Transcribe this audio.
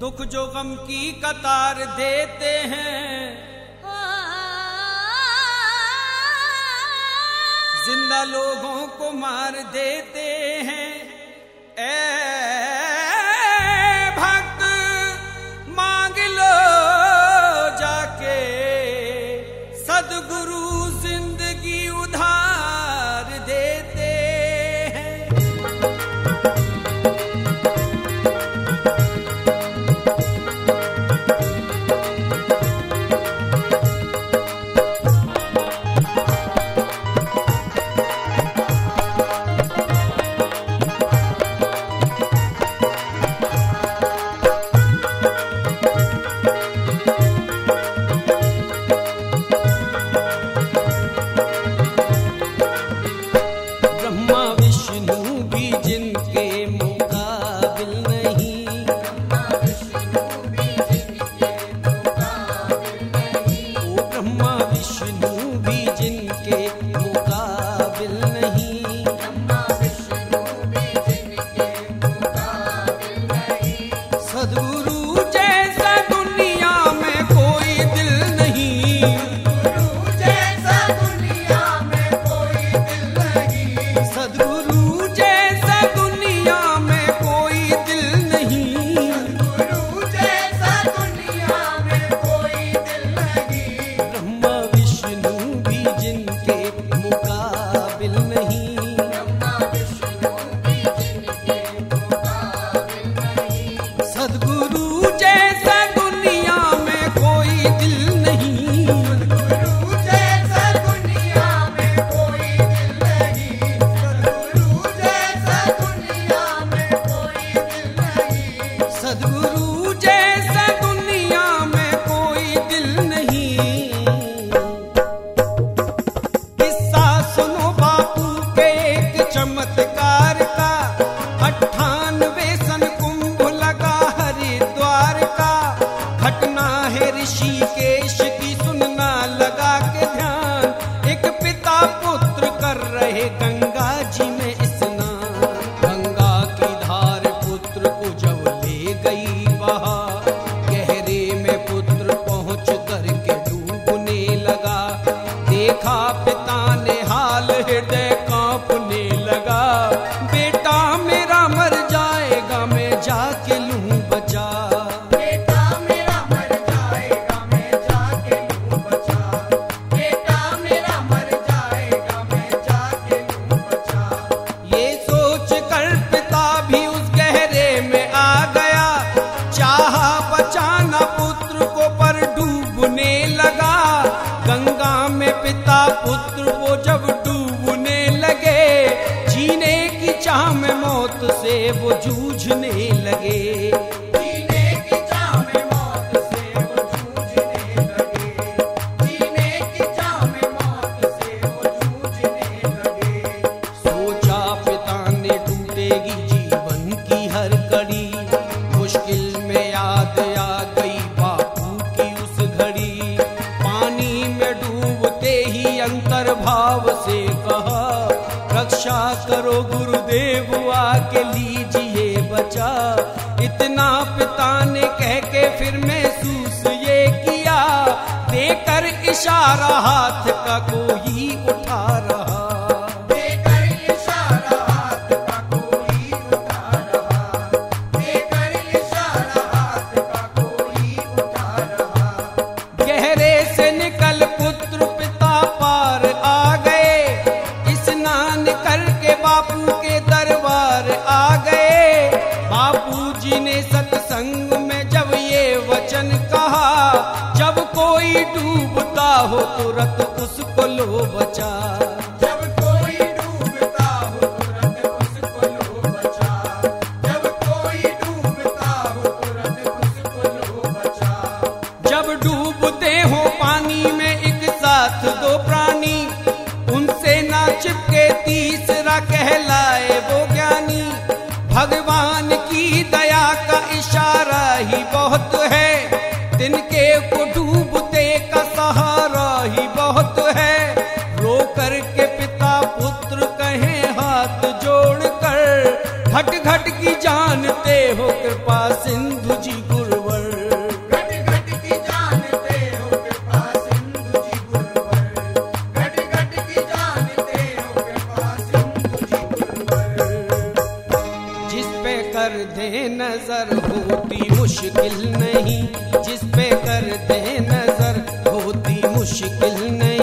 दुख जो गम की कतार देते हैं। ज़िंदा लोगों को मार देते हैं। ऐ hizo. पिता पुत्र वो जब डूबने लगे, जीने की चाह में मौत से वो जूझने लगे गुरुदेव, आके लीजिए बचा। इतना पिता ने कह के फिर महसूस ये किया। देकर इशारा हाथ का कोई हो पुरख घट घट की जानते हो कृपा सिंधु जी गुरुवर। घट घट की जानते हो कृपा सिंधु जी गुरुवर। घट घट की जानते हो कृपा सिंधु जी गुरुवर। जिस पे कर दे नज़र होती मुश्किल नहीं जिस पे कर दे नज़र होती मुश्किल नहीं।